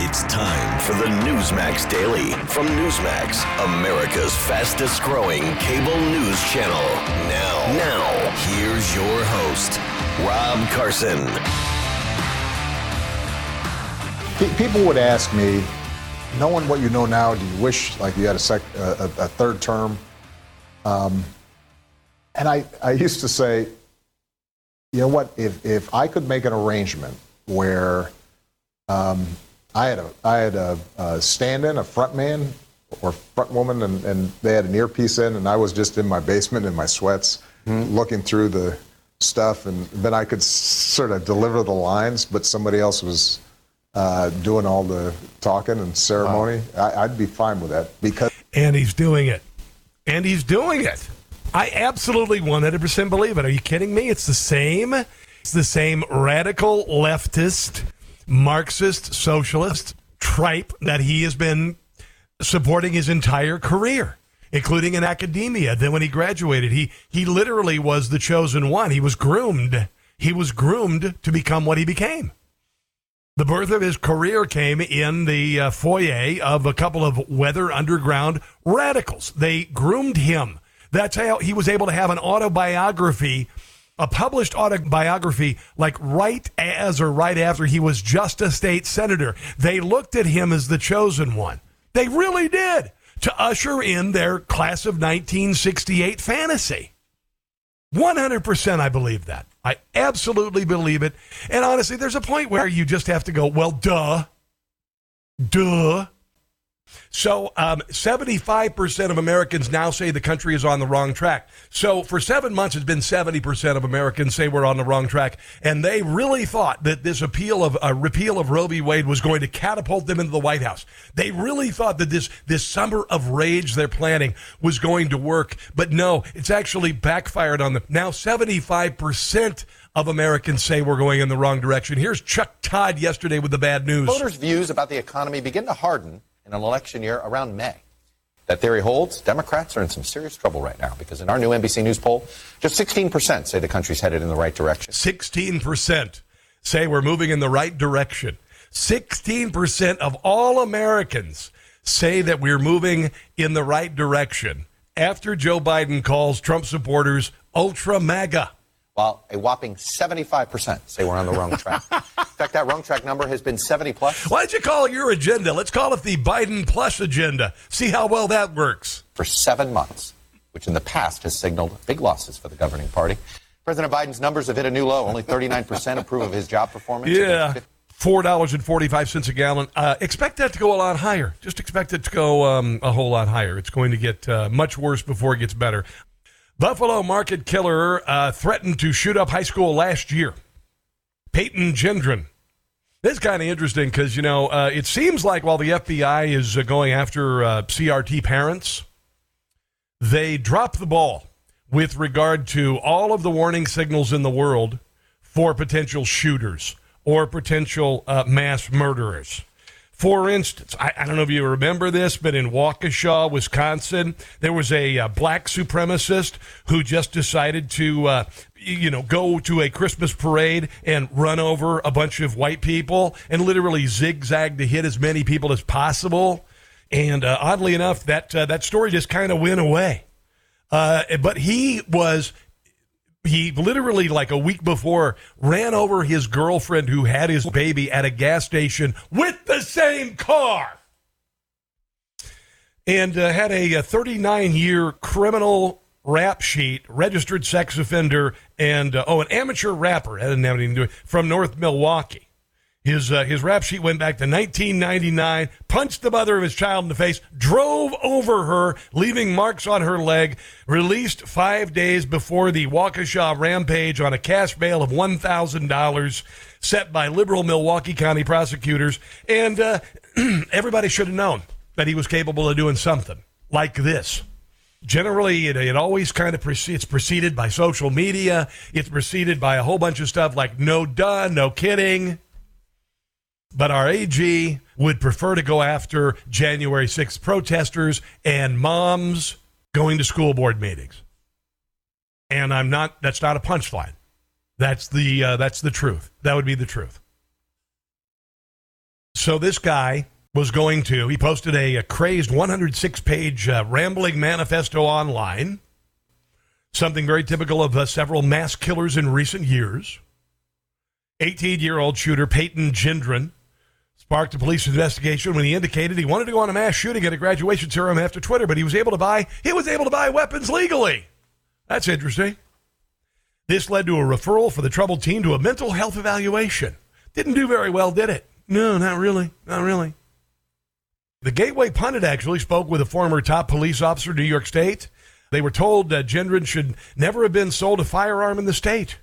It's time for the Newsmax Daily from Newsmax, America's fastest growing cable news channel. Now, now, here's your host, Rob Carson. Pe- People would ask me, knowing what you know now, do you wish like you had a, sec- a a third term? Um, and I, I used to say, you know what? If if I could make an arrangement where um, I had a I had a, a stand-in, a front man or front woman, and, and they had an earpiece in, and I was just in my basement in my sweats, looking through the stuff, and then I could sort of deliver the lines, but somebody else was uh, doing all the talking and ceremony. I, I'd be fine with that because and he's doing it. And he's doing it. I absolutely 100% believe it. Are you kidding me? It's the same. It's the same radical leftist, Marxist, socialist tripe that he has been supporting his entire career, including in academia. Then when he graduated, he he literally was the chosen one. He was groomed. He was groomed to become what he became. The birth of his career came in the uh, foyer of a couple of weather underground radicals. They groomed him. That's how he was able to have an autobiography, a published autobiography, like right as or right after he was just a state senator. They looked at him as the chosen one. They really did to usher in their class of 1968 fantasy. 100% I believe that. I absolutely believe it. And honestly, there's a point where you just have to go, well, duh. Duh. So, um, 75% of Americans now say the country is on the wrong track. So, for seven months, it's been 70% of Americans say we're on the wrong track. And they really thought that this appeal of a repeal of Roe v. Wade was going to catapult them into the White House. They really thought that this, this summer of rage they're planning was going to work. But no, it's actually backfired on them. Now, 75% of Americans say we're going in the wrong direction. Here's Chuck Todd yesterday with the bad news. Voters' views about the economy begin to harden in an election year around May. That theory holds. Democrats are in some serious trouble right now because in our new NBC News poll, just 16% say the country's headed in the right direction. 16% say we're moving in the right direction. 16% of all Americans say that we're moving in the right direction after Joe Biden calls Trump supporters ultra MAGA. While a whopping 75% say we're on the wrong track. in fact, that wrong track number has been 70 plus Why don't you call it your agenda? Let's call it the Biden plus agenda. See how well that works. for seven months, which in the past has signaled big losses for the governing party. President Biden's numbers have hit a new low. Only 39% approve of his job performance. Yeah. Four dollars and forty-five cents a gallon. Uh, expect that to go a lot higher. Just expect it to go um, a whole lot higher. It's going to get uh, much worse before it gets better. Buffalo market killer uh, threatened to shoot up high school last year. Peyton Gendron. This is kind of interesting because you know uh, it seems like while the FBI is uh, going after uh, CRT parents, they drop the ball with regard to all of the warning signals in the world for potential shooters or potential uh, mass murderers. For instance, I, I don't know if you remember this, but in Waukesha, Wisconsin, there was a uh, black supremacist who just decided to, uh, you know, go to a Christmas parade and run over a bunch of white people and literally zigzag to hit as many people as possible. And uh, oddly enough, that uh, that story just kind of went away. Uh, but he was He literally, like a week before, ran over his girlfriend who had his baby at a gas station with the same car and uh, had a 39 year criminal rap sheet, registered sex offender, and uh, oh, an amateur rapper. That didn't have anything to do from North Milwaukee. His uh, his rap sheet went back to 1999. Punched the mother of his child in the face. Drove over her, leaving marks on her leg. Released five days before the Waukesha rampage on a cash bail of one thousand dollars, set by liberal Milwaukee County prosecutors. And uh, everybody should have known that he was capable of doing something like this. Generally, it, it always kind of precedes, it's preceded by social media. It's preceded by a whole bunch of stuff like no duh, no kidding. But our AG would prefer to go after January 6th protesters and moms going to school board meetings. And I'm not, that's not a punchline. That's the, uh, that's the truth. That would be the truth. So this guy was going to, he posted a, a crazed 106 page uh, rambling manifesto online, something very typical of uh, several mass killers in recent years. 18 year old shooter Peyton Gendron sparked a police investigation when he indicated he wanted to go on a mass shooting at a graduation ceremony after Twitter, but he was able to buy he was able to buy weapons legally. That's interesting. This led to a referral for the troubled teen to a mental health evaluation. Didn't do very well, did it? No, not really. Not really. The Gateway Pundit actually spoke with a former top police officer in New York State. They were told that Gendron should never have been sold a firearm in the state.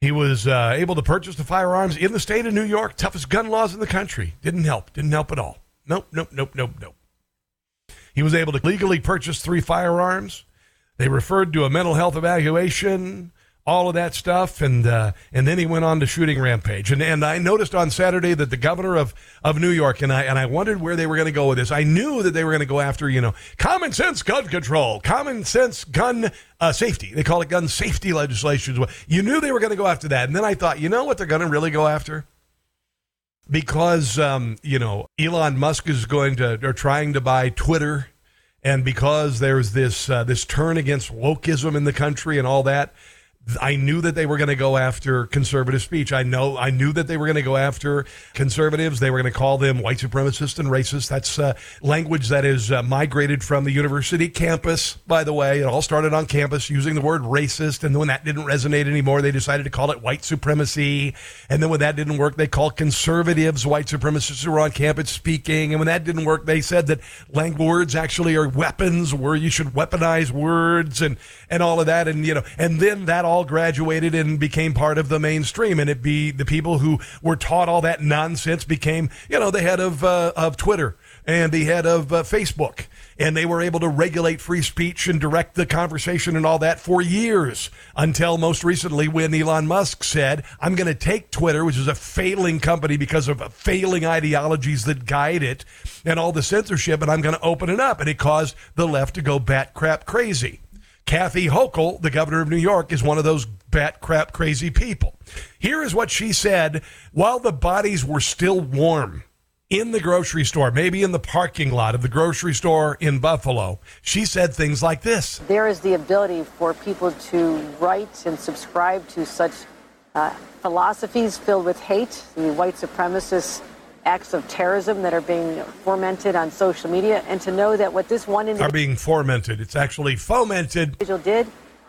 He was uh, able to purchase the firearms in the state of New York, toughest gun laws in the country. Didn't help. Didn't help at all. Nope, nope, nope, nope, nope. He was able to legally purchase three firearms. They referred to a mental health evaluation all of that stuff, and uh, and then he went on to shooting rampage. And and I noticed on Saturday that the governor of, of New York and I and I wondered where they were going to go with this. I knew that they were going to go after you know common sense gun control, common sense gun uh, safety. They call it gun safety legislation. You knew they were going to go after that, and then I thought, you know what they're going to really go after. Because um, you know Elon Musk is going to or trying to buy Twitter, and because there's this uh, this turn against wokeism in the country and all that, I knew that they were going to go after conservative speech. I know I knew that they were going to go after conservatives. They were going to call them white supremacists and racists. That's uh, language that is uh, migrated from the university campus. By the way, it all started on campus using the word racist, and when that didn't resonate anymore, they decided to call it white supremacy. And then when that didn't work, they called conservatives white supremacists who were on campus speaking. And when that didn't work, they said that language words actually are weapons, where you should weaponize words and and all of that. And you know, and then that all graduated and became part of the mainstream. And it be the people who were taught all that nonsense became, you know, the head of, uh, of Twitter and the head of uh, Facebook. And they were able to regulate free speech and direct the conversation and all that for years until most recently when Elon Musk said, I'm going to take Twitter, which is a failing company because of failing ideologies that guide it and all the censorship, and I'm going to open it up. And it caused the left to go bat crap crazy. Kathy Hochul, the governor of New York, is one of those bat crap crazy people. Here is what she said while the bodies were still warm in the grocery store, maybe in the parking lot of the grocery store in Buffalo. She said things like this There is the ability for people to write and subscribe to such uh, philosophies filled with hate, the white supremacists acts of terrorism that are being fomented on social media, and to know that what this one individual are being fomented. It's actually fomented. Did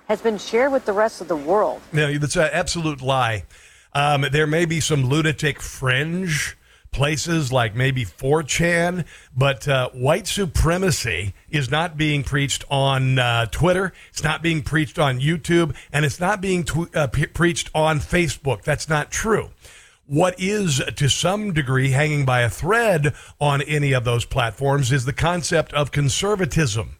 has been shared with the rest of the world. No, that's an absolute lie. Um, there may be some lunatic fringe places like maybe 4chan, but uh, white supremacy is not being preached on uh, Twitter. It's not being preached on YouTube, and it's not being tw- uh, preached on Facebook. That's not true what is to some degree hanging by a thread on any of those platforms is the concept of conservatism.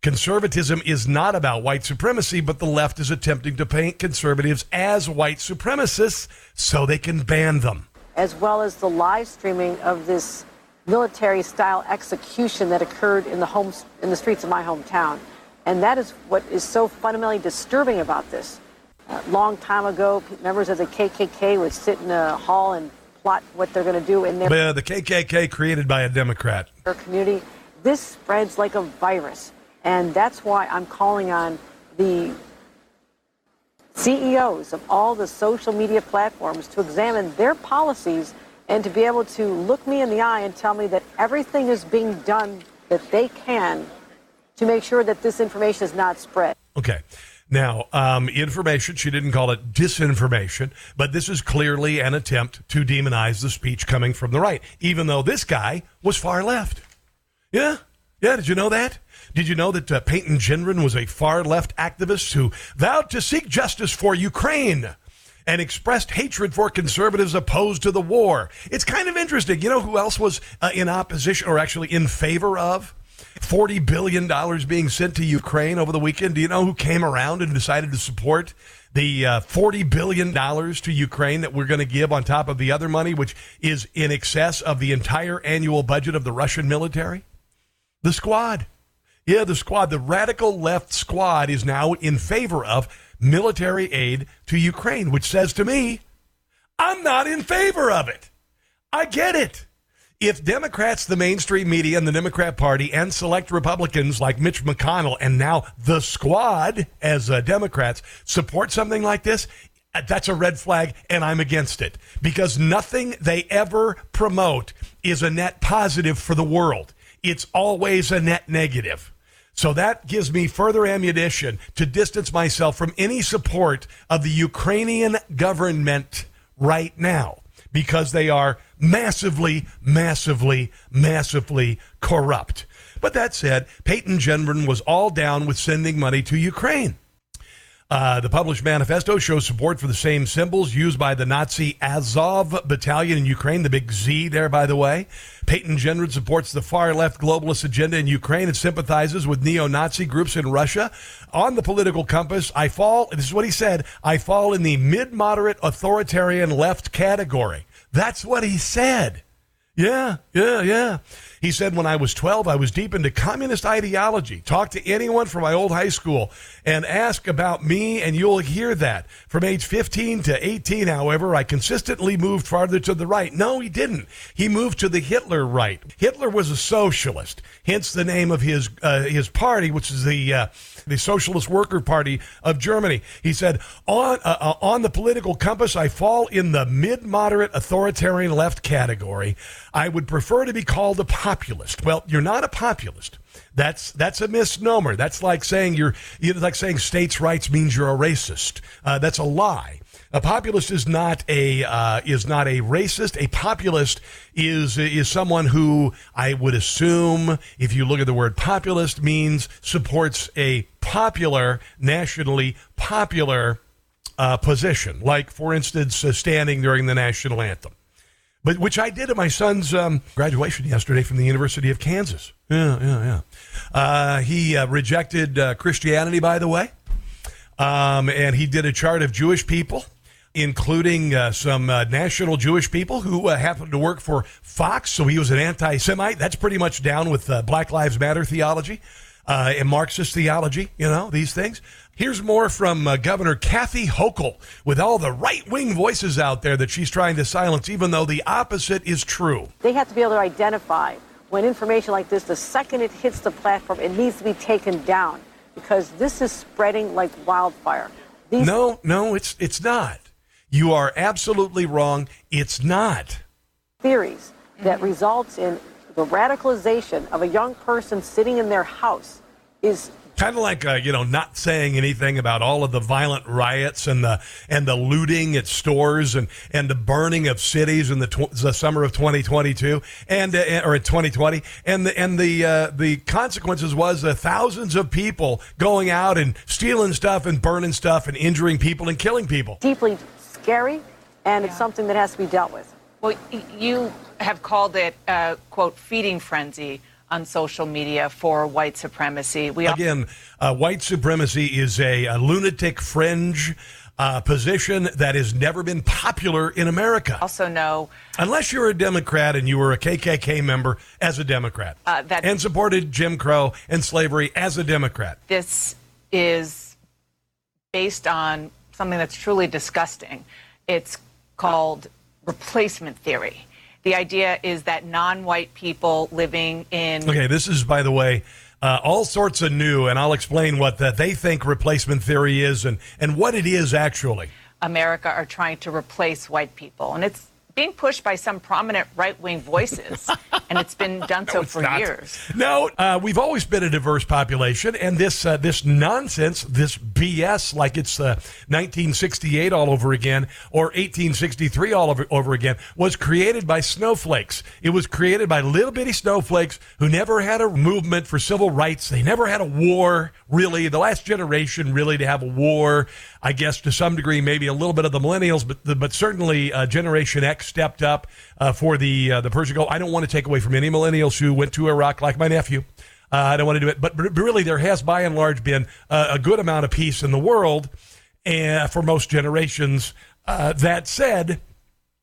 Conservatism is not about white supremacy, but the left is attempting to paint conservatives as white supremacists so they can ban them. As well as the live streaming of this military style execution that occurred in the homes in the streets of my hometown. And that is what is so fundamentally disturbing about this. A long time ago, members of the KKK would sit in a hall and plot what they're going to do in their yeah, the KKK created by a Democrat. community. This spreads like a virus, and that's why I'm calling on the CEOs of all the social media platforms to examine their policies and to be able to look me in the eye and tell me that everything is being done that they can to make sure that this information is not spread. Okay. Now, um, information, she didn't call it disinformation, but this is clearly an attempt to demonize the speech coming from the right, even though this guy was far left. Yeah. Yeah. Did you know that? Did you know that uh, Peyton Gendron was a far left activist who vowed to seek justice for Ukraine? and expressed hatred for conservatives opposed to the war. It's kind of interesting. You know who else was uh, in opposition or actually in favor of? $40 billion being sent to Ukraine over the weekend. Do you know who came around and decided to support the uh, $40 billion to Ukraine that we're going to give on top of the other money, which is in excess of the entire annual budget of the Russian military? The squad. Yeah, the squad, the radical left squad is now in favor of military aid to Ukraine, which says to me, I'm not in favor of it. I get it if Democrats, the mainstream media, and the Democrat Party, and select Republicans like Mitch McConnell, and now the squad as uh, Democrats support something like this, uh, that's a red flag, and I'm against it because nothing they ever promote is a net positive for the world. It's always a net negative. So that gives me further ammunition to distance myself from any support of the Ukrainian government right now because they are massively, massively, massively corrupt. But that said, Peyton Gendron was all down with sending money to Ukraine. Uh, the published manifesto shows support for the same symbols used by the Nazi Azov battalion in Ukraine, the big Z there, by the way. Peyton Gendron supports the far left globalist agenda in Ukraine and sympathizes with neo Nazi groups in Russia. On the political compass, I fall, this is what he said, I fall in the mid moderate authoritarian left category. That's what he said. Yeah, yeah, yeah. He said, when I was 12, I was deep into communist ideology. Talk to anyone from my old high school and ask about me, and you'll hear that. From age 15 to 18, however, I consistently moved farther to the right. No, he didn't. He moved to the Hitler right. Hitler was a socialist, hence the name of his, uh, his party, which is the, uh, the Socialist Worker Party of Germany. He said, on, uh, uh on the political compass, I fall in the mid moderate authoritarian left category. I would prefer to be called a populist. Well, you're not a populist. That's that's a misnomer. That's like saying you're you know, like saying states' rights means you're a racist. Uh, that's a lie. A populist is not a uh, is not a racist. A populist is is someone who I would assume, if you look at the word populist, means supports a popular, nationally popular uh, position. Like, for instance, uh, standing during the national anthem but which I did at my son's um, graduation yesterday from the University of Kansas. Yeah, yeah, yeah. Uh, he uh, rejected uh, Christianity, by the way, um, and he did a chart of Jewish people, including uh, some uh, national Jewish people who uh, happened to work for Fox. So he was an anti-Semite. That's pretty much down with Black Lives Matter theology and Marxist theology. You know these things. Here's more from uh, Governor Kathy Hochul with all the right wing voices out there that she's trying to silence, even though the opposite is true. They have to be able to identify when information like this, the second it hits the platform, it needs to be taken down because this is spreading like wildfire. These- no, no, it's it's not. You are absolutely wrong. It's not. Theories that results in the radicalization of a young person sitting in their house is kind of like uh, you know not saying anything about all of the violent riots and the and the looting at stores and and the burning of cities in the, tw- the summer of 2022 and uh, or 2020 and the and the uh, the consequences was uh, thousands of people going out and stealing stuff and burning stuff and injuring people and killing people. Deeply scary and yeah. it's something that has to be dealt with. Well you have called it uh, quote feeding frenzy on social media for white supremacy. We again, uh, white supremacy is a, a lunatic fringe. Uh, position that has never been popular in America. Also, know unless you're a Democrat and you were a KKK member as a Democrat uh, that and supported Jim Crow and slavery as a Democrat. This is based on something that's truly disgusting. It's called replacement theory. The idea is that non white people living in. Okay, this is, by the way, uh, all sorts of new, and I'll explain what that they think replacement theory is and, and what it is actually. America are trying to replace white people. And it's being pushed by some prominent right wing voices, and it's been done so No, it's for not. years. No, uh, we've always been a diverse population, and this uh, this nonsense, this BS, like it's uh, 1968 all over again or 1863 all over, over again, was created by snowflakes. It was created by little bitty snowflakes who never had a movement for civil rights. They never had a war, really. The last generation, really, to have a war. I guess to some degree, maybe a little bit of the millennials, but the, but certainly uh, Generation X stepped up uh, for the uh, the Persian Gulf. I don't want to take away from any millennials who went to Iraq, like my nephew. Uh, I don't want to do it, but, really, there has by and large been a, a good amount of peace in the world, and for most generations. Uh, that said,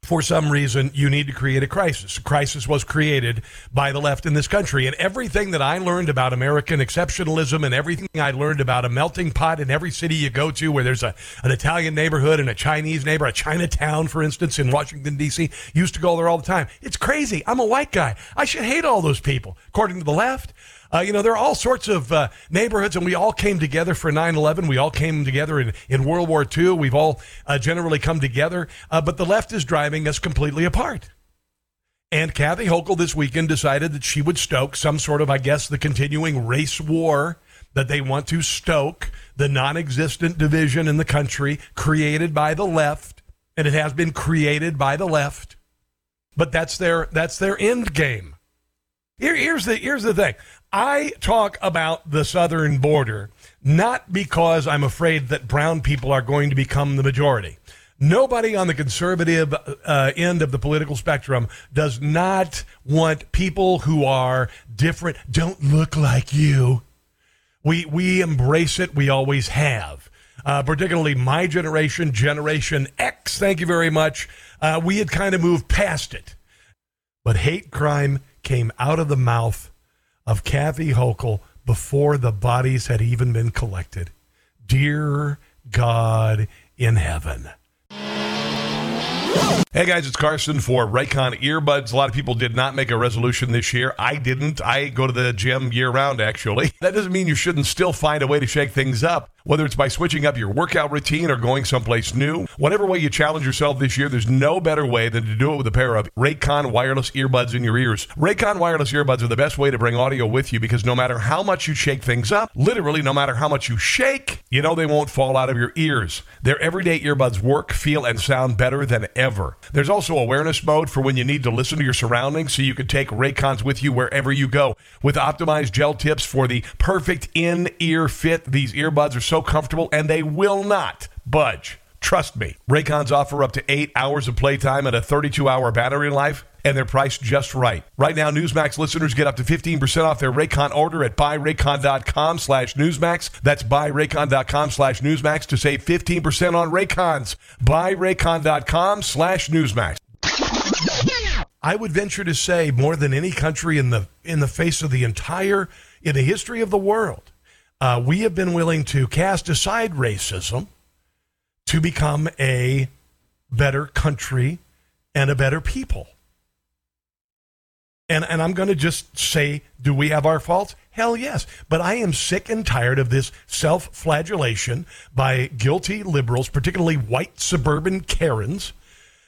for some reason, you need to create a crisis. A crisis was created by the left in this country. And everything that I learned about American exceptionalism and everything I learned about a melting pot in every city you go to where there's a, an Italian neighborhood and a Chinese neighbor, a Chinatown, for instance, in Washington, D.C., used to go there all the time. It's crazy. I'm a white guy. I should hate all those people, according to the left. Uh, you know, there are all sorts of uh, neighborhoods, and we all came together for 9 11. We all came together in, in World War II. We've all uh, generally come together, uh, but the left is driving us completely apart. And Kathy Hochul this weekend decided that she would stoke some sort of, I guess, the continuing race war that they want to stoke, the non existent division in the country created by the left, and it has been created by the left. But that's their that's their end game. Here, here's the here's the thing. I talk about the southern border not because I'm afraid that brown people are going to become the majority. Nobody on the conservative uh, end of the political spectrum does not want people who are different, don't look like you. We we embrace it. We always have. Uh, particularly my generation, Generation X. Thank you very much. Uh, we had kind of moved past it, but hate crime came out of the mouth of Kathy Hochul before the bodies had even been collected. Dear God in heaven. Hey guys, it's Carson for Raycon earbuds. A lot of people did not make a resolution this year. I didn't. I go to the gym year round, actually. That doesn't mean you shouldn't still find a way to shake things up. Whether it's by switching up your workout routine or going someplace new, whatever way you challenge yourself this year, there's no better way than to do it with a pair of Raycon wireless earbuds in your ears. Raycon wireless earbuds are the best way to bring audio with you because no matter how much you shake things up, literally no matter how much you shake, you know they won't fall out of your ears. Their everyday earbuds work, feel, and sound better than ever. There's also awareness mode for when you need to listen to your surroundings so you can take Raycons with you wherever you go. With optimized gel tips for the perfect in-ear fit, these earbuds are so comfortable and they will not budge. Trust me. Raycons offer up to eight hours of playtime and a 32 hour battery life, and they're priced just right. Right now, Newsmax listeners get up to 15% off their Raycon order at buyraycon.com slash Newsmax. That's buyraycon.com slash Newsmax to save 15% on Raycons. Buyraycon.com slash Newsmax. I would venture to say more than any country in the in the face of the entire in the history of the world, uh, we have been willing to cast aside racism to become a better country and a better people. And and I'm going to just say, do we have our faults? Hell yes. But I am sick and tired of this self-flagellation by guilty liberals, particularly white suburban Karens,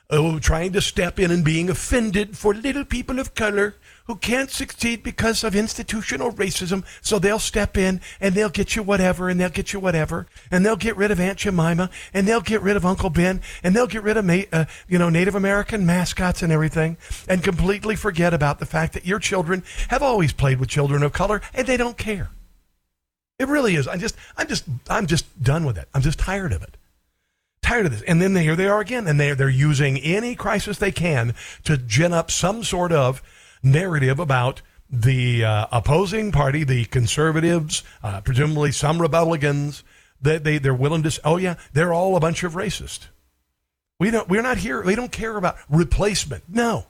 oh, trying to step in and being offended for little people of color who can't succeed because of institutional racism. So they'll step in and they'll get you whatever and they'll get you whatever and they'll get rid of Aunt Jemima and they'll get rid of Uncle Ben and they'll get rid of uh, you know Native American mascots and everything and completely forget about the fact that your children have always played with children of color and they don't care. It really is. I just, I'm just, I'm just done with it. I'm just tired of it tired of this. And then here they are again, and they're they're using any crisis they can to gin up some sort of narrative about the uh, opposing party, the conservatives, uh, presumably some Republicans. That they they're willing to. Oh yeah, they're all a bunch of racists. We don't. We're not here. We don't care about replacement. No.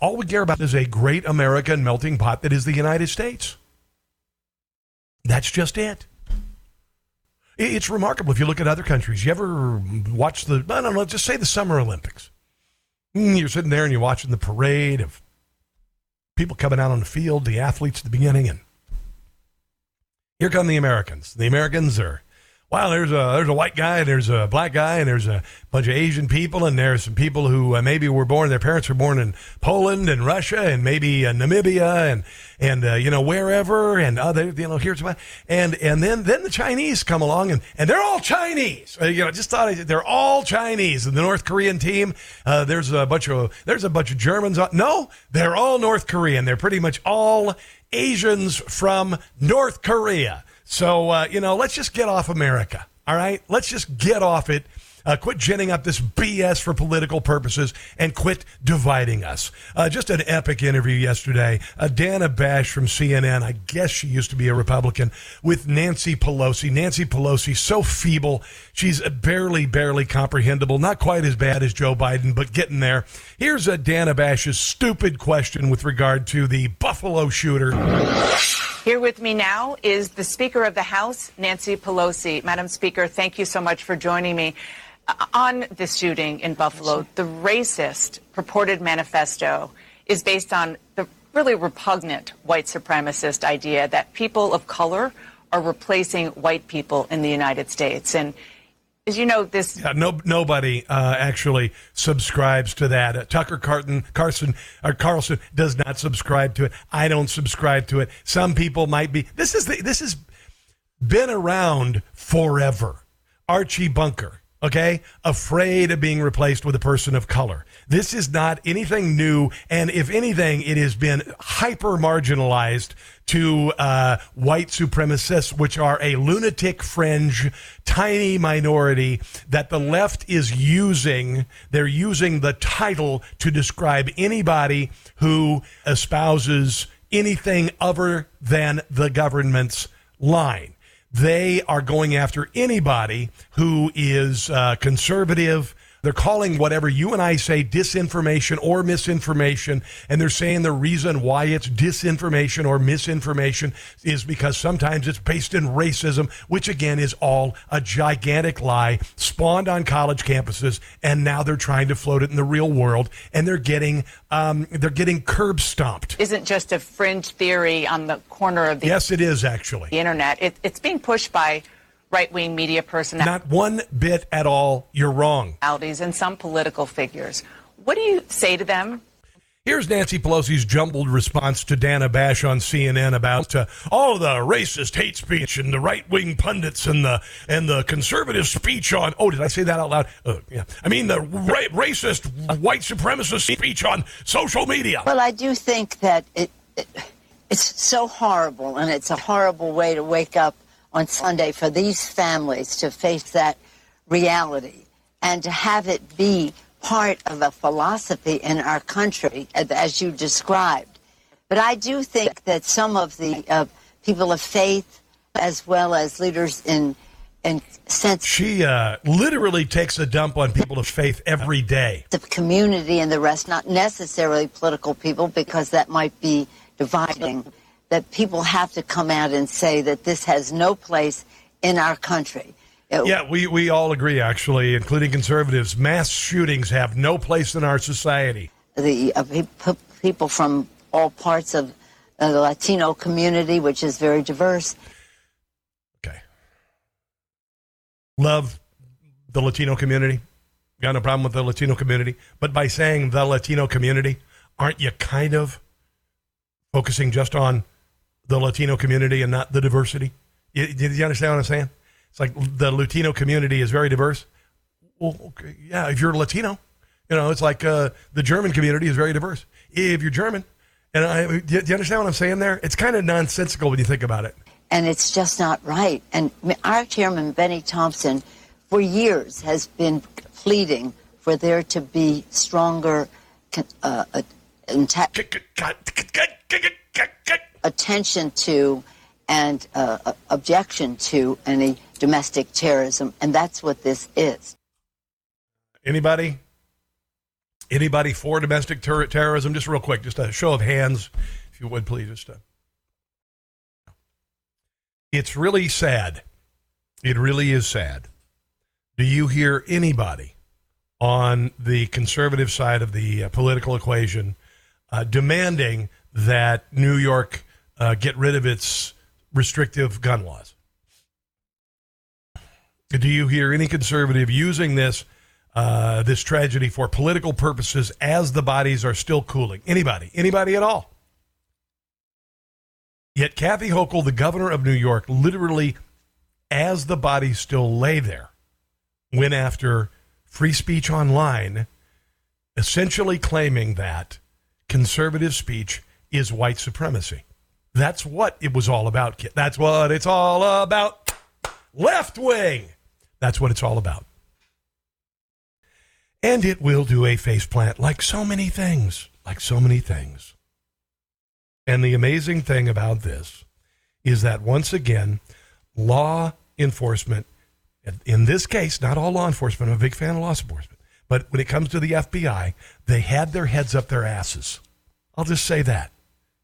All we care about is a great American melting pot that is the United States. That's just it. It- It's remarkable if you look at other countries. You ever watch the, I don't know, just say the Summer Olympics. Mm, You're sitting there and you're watching the parade of people coming out on the field, the athletes at the beginning, and here come the Americans. The Americans are wow, there's a there's a white guy, there's a black guy, and there's a bunch of Asian people, and there's some people who uh, maybe were born, their parents were born in Poland and Russia, and maybe uh, Namibia, and and uh, you know wherever, and other you know here's what, and and then then the Chinese come along, and and they're all Chinese. Uh, you know, I just thought they're all Chinese. And the North Korean team, uh, there's a bunch of there's a bunch of Germans. On, no, they're all North Korean. They're pretty much all Asians from North Korea. So, uh, you know, let's just get off America. All right? Let's just get off it. Uh, quit ginning up this BS for political purposes and quit dividing us. Uh, just an epic interview yesterday. Uh, Dana Bash from CNN, I guess she used to be a Republican, with Nancy Pelosi. Nancy Pelosi, so feeble. She's barely, barely comprehensible. Not quite as bad as Joe Biden, but getting there. Here's a Dana Bash's stupid question with regard to the Buffalo shooter. Here with me now is the Speaker of the House, Nancy Pelosi. Madam Speaker, thank you so much for joining me. Uh, on this shooting in Buffalo, the racist purported manifesto is based on the really repugnant white supremacist idea that people of color are replacing white people in the United States. And as you know, this yeah, no, nobody uh, actually subscribes to that. Uh, Tucker Carlson, Carson or Carlson does not subscribe to it. I don't subscribe to it. Some people might be. This is the, this has been around forever. Archie Bunker, okay, afraid of being replaced with a person of color. This is not anything new, and if anything, it has been hyper marginalized to uh, white supremacists, which are a lunatic fringe, tiny minority that the left is using. They're using the title to describe anybody who espouses anything other than the government's line. They are going after anybody who is uh, conservative, they're calling whatever you and I say disinformation or misinformation. And they're saying the reason why it's disinformation or misinformation is because sometimes it's based in racism, which again is all a gigantic lie spawned on college campuses. And now they're trying to float it in the real world. And they're getting, um, they're getting curb stomped. Isn't just a fringe theory on the corner of the. Yes, it is actually. The internet. It, it's being pushed by right wing media personalities. Not one bit at all. You're wrong. And some political figures. What do you say to them? Here's Nancy Pelosi's jumbled response to Dana Bash on CNN about uh, all the racist hate speech and the right wing pundits and the and the conservative speech on. Oh, did I say that out loud? Uh, yeah, I mean the ra- racist white supremacist speech on social media. Well, I do think that it, it it's so horrible, and it's a horrible way to wake up on Sunday for these families to face that reality and to have it be part of a philosophy in our country, as you described. But I do think that some of the uh, people of faith, as well as leaders in in sense, she uh, literally takes a dump on people of faith every day. The community and the rest, not necessarily political people, because that might be dividing that people have to come out and say that this has no place in our country. Yeah, we, we all agree, actually, including conservatives. Mass shootings have no place in our society. The uh, people from all parts of uh, the Latino community, which is very diverse. Okay. Love the Latino community. Got no problem with the Latino community. But by saying the Latino community, aren't you kind of focusing just on the Latino community and not the diversity. You, you understand what I'm saying? It's like the Latino community is very diverse. Well, okay, yeah, if you're Latino, you know, it's like uh, the German community is very diverse. If you're German, and I, do you understand what I'm saying there? It's kind of nonsensical when you think about it. And it's just not right. And our chairman, Bennie Thompson, for years has been pleading for there to be stronger uh, uh, attention to and uh, uh, objection to any domestic terrorism, and that's what this is. Anybody? Anybody for domestic ter- terrorism? Just real quick, just a show of hands, if you would, please. Just a... It's really sad. It really is sad. Do you hear anybody on the conservative side of the uh, political equation uh, demanding that New York uh, get rid of its restrictive gun laws. Do you hear any conservative using this uh, this tragedy for political purposes as the bodies are still cooling? Anybody? Anybody at all? Yet Kathy Hochul, the governor of New York, literally, as the bodies still lay there, went after free speech online, essentially claiming that conservative speech is white supremacy. That's what it was all about, kid. That's what it's all about. Left wing. That's what it's all about. And it will do a faceplant like so many things, like so many things. And the amazing thing about this is that once again, law enforcement, in this case, not all law enforcement, I'm a big fan of law enforcement, but when it comes to the FBI, they had their heads up their asses. I'll just say that.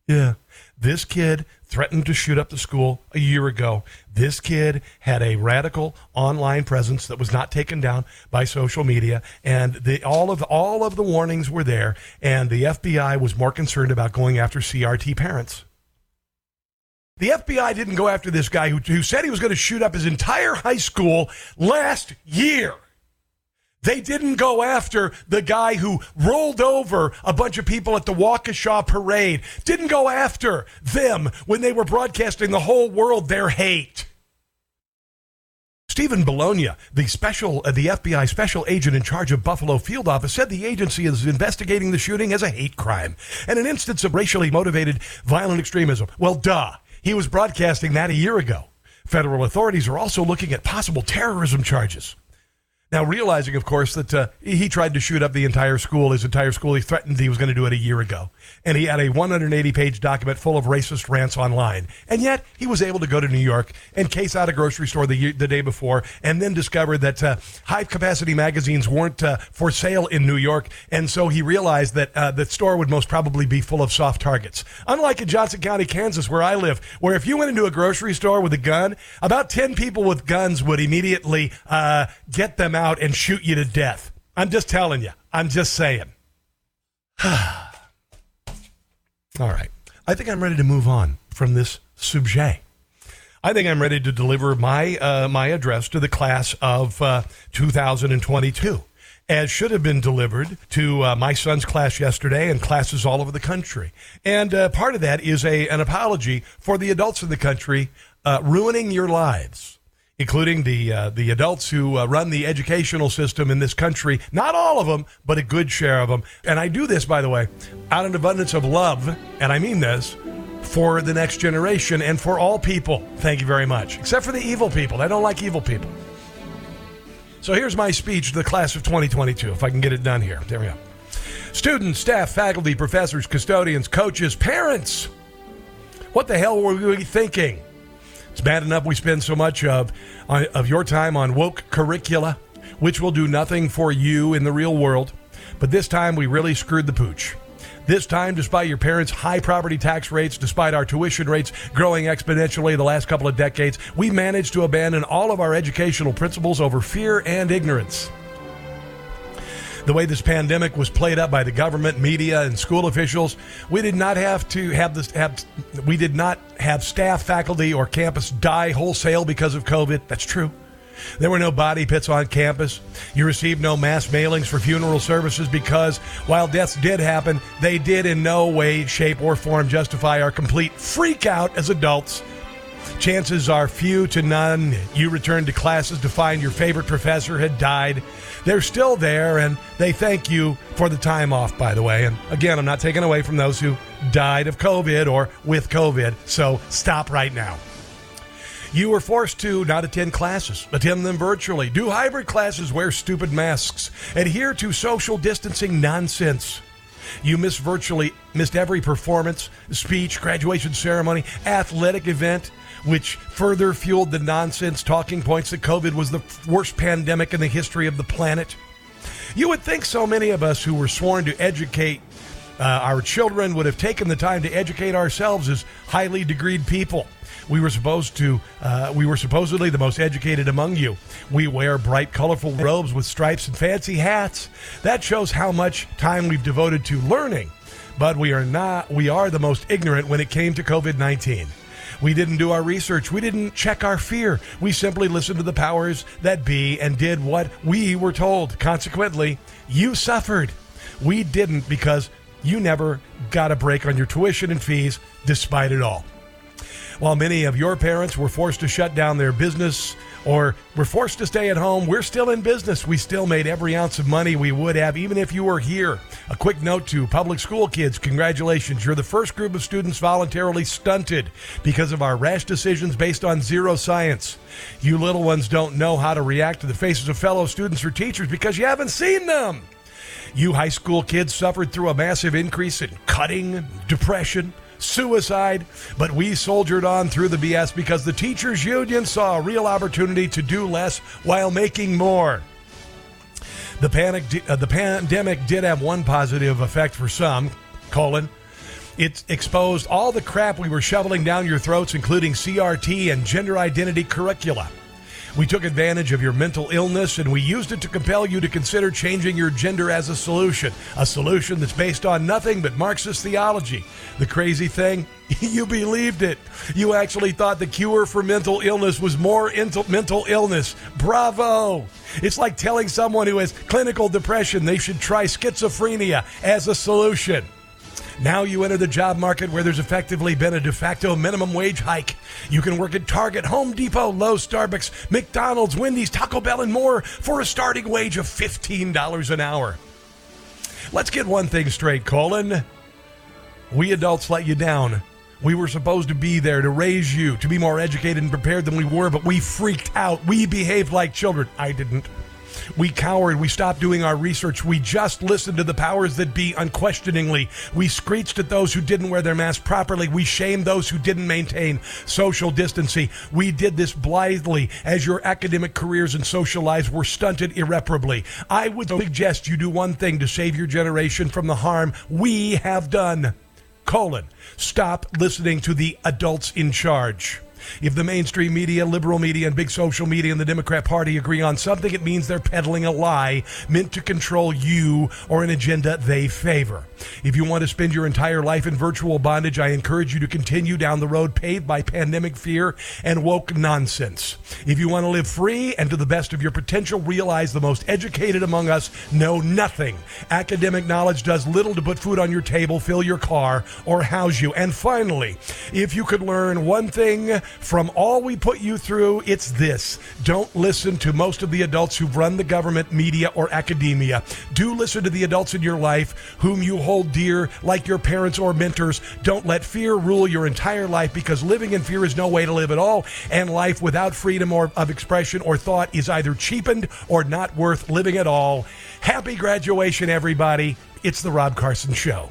Yeah. This kid threatened to shoot up the school a year ago. This kid had a radical online presence that was not taken down by social media, and the, all of all of the warnings were there. And the FBI was more concerned about going after CRT parents. The FBI didn't go after this guy who, who said he was going to shoot up his entire high school last year. They didn't go after the guy who rolled over a bunch of people at the Waukesha parade. Didn't go after them when they were broadcasting the whole world their hate. Stephen Belongia, the special, uh, the FBI special agent in charge of Buffalo field office, said the agency is investigating the shooting as a hate crime and an instance of racially motivated violent extremism. Well, duh. He was broadcasting that a year ago. Federal authorities are also looking at possible terrorism charges. Now, realizing, of course, that uh, he tried to shoot up the entire school, his entire school, he threatened he was going to do it a year ago. And he had a 180 page document full of racist rants online. And yet, he was able to go to New York and case out a grocery store the, the day before, and then discovered that uh, high capacity magazines weren't uh, for sale in New York. And so he realized that uh, the store would most probably be full of soft targets. Unlike in Johnson County, Kansas, where I live, where if you went into a grocery store with a gun, about 10 people with guns would immediately uh, get them out out and shoot you to death. I'm just telling you. I'm just saying. All right. I think I'm ready to move on from this subject. I think I'm ready to deliver my uh, my address to the class of uh, 2022, as should have been delivered to uh, my son's class yesterday and classes all over the country. And uh, part of that is a an apology for the adults in the country uh, ruining your lives including the uh, the adults who uh, run the educational system in this country. Not all of them, but a good share of them. And I do this, by the way, out of abundance of love, and I mean this. For the next generation and for all people. Thank you very much. Except for the evil people. I don't like evil people. So here's my speech to the class of 2022, if I can get it done here. There we go. Students, staff, faculty, professors, custodians, coaches, parents. What the hell were we thinking? It's bad enough we spend so much of uh, of your time on woke curricula, which will do nothing for you in the real world. But this time we really screwed the pooch. This time, despite your parents' high property tax rates, despite our tuition rates growing exponentially the last couple of decades, we managed to abandon all of our educational principles over fear and ignorance the way this pandemic was played up by the government, media, and school officials, we did not have to have this. Have, we did not have staff, faculty, or campus die wholesale because of COVID. That's true. There were no body pits on campus. You received no mass mailings for funeral services because while deaths did happen, they did in no way, shape, or form justify our complete freak out as adults Chances are few to none you returned to classes to find your favorite professor had died. They're still there, and they thank you for the time off, by the way. And again, I'm not taking away from those who died of COVID or with COVID, so stop right now. You were forced to not attend classes, attend them virtually, do hybrid classes, wear stupid masks, adhere to social distancing nonsense. You missed virtually missed every performance, speech, graduation ceremony, athletic event, which further fueled the nonsense talking points that COVID was the worst pandemic in the history of the planet. You would think so many of us who were sworn to educate uh, our children would have taken the time to educate ourselves as highly degreed people. We were supposed to, uh, we were supposedly the most educated among you. We wear bright, colorful robes with stripes and fancy hats. That shows how much time we've devoted to learning. But we are not, we are the most ignorant when it came to COVID 19. We didn't do our research. We didn't check our fear. We simply listened to the powers that be and did what we were told. Consequently, you suffered. We didn't because you never got a break on your tuition and fees despite it all. While many of your parents were forced to shut down their business or we're forced to stay at home, we're still in business. We still made every ounce of money we would have, even if you were here. A quick note to public school kids congratulations. You're the first group of students voluntarily stunted because of our rash decisions based on zero science. You little ones don't know how to react to the faces of fellow students or teachers because you haven't seen them. You high school kids suffered through a massive increase in cutting, depression, suicide, but we soldiered on through the BS because the teachers union saw a real opportunity to do less while making more. The panic, uh, the pandemic did have one positive effect for some. Colon. It exposed all the crap we were shoveling down your throats, including CRT and gender identity curricula. We took advantage of your mental illness and we used it to compel you to consider changing your gender as a solution. A solution that's based on nothing but Marxist theology. The crazy thing, you believed it. You actually thought the cure for mental illness was more mental illness. Bravo! It's like telling someone who has clinical depression they should try schizophrenia as a solution. Now you enter the job market where there's effectively been a de facto minimum wage hike. You can work at Target, Home Depot, Lowe's, Starbucks, McDonald's, Wendy's, Taco Bell, and more for a starting wage of $15 an hour. Let's get one thing straight, Colin. We adults let you down. We were supposed to be there to raise you, to be more educated and prepared than we were, but we freaked out. We behaved like children. I didn't. We cowered. We stopped doing our research. We just listened to the powers that be unquestioningly. We screeched at those who didn't wear their masks properly. We shamed those who didn't maintain social distancing. We did this blithely as your academic careers and social lives were stunted irreparably. I would suggest you do one thing to save your generation from the harm we have done. Colon. Stop listening to the adults in charge. If the mainstream media, liberal media, and big social media and the Democrat Party agree on something, it means they're peddling a lie meant to control you or an agenda they favor. If you want to spend your entire life in virtual bondage, I encourage you to continue down the road paved by pandemic fear and woke nonsense. If you want to live free and to the best of your potential, realize the most educated among us know nothing. Academic knowledge does little to put food on your table, fill your car, or house you. And finally, if you could learn one thing from all we put you through, it's this. Don't listen to most of the adults who've run the government, media, or academia. Do listen to the adults in your life whom you hold dear, like your parents or mentors. Don't let fear rule your entire life because living in fear is no way to live at all, and life without freedom or, of expression or thought is either cheapened or not worth living at all. Happy graduation, everybody. It's the Rob Carson Show.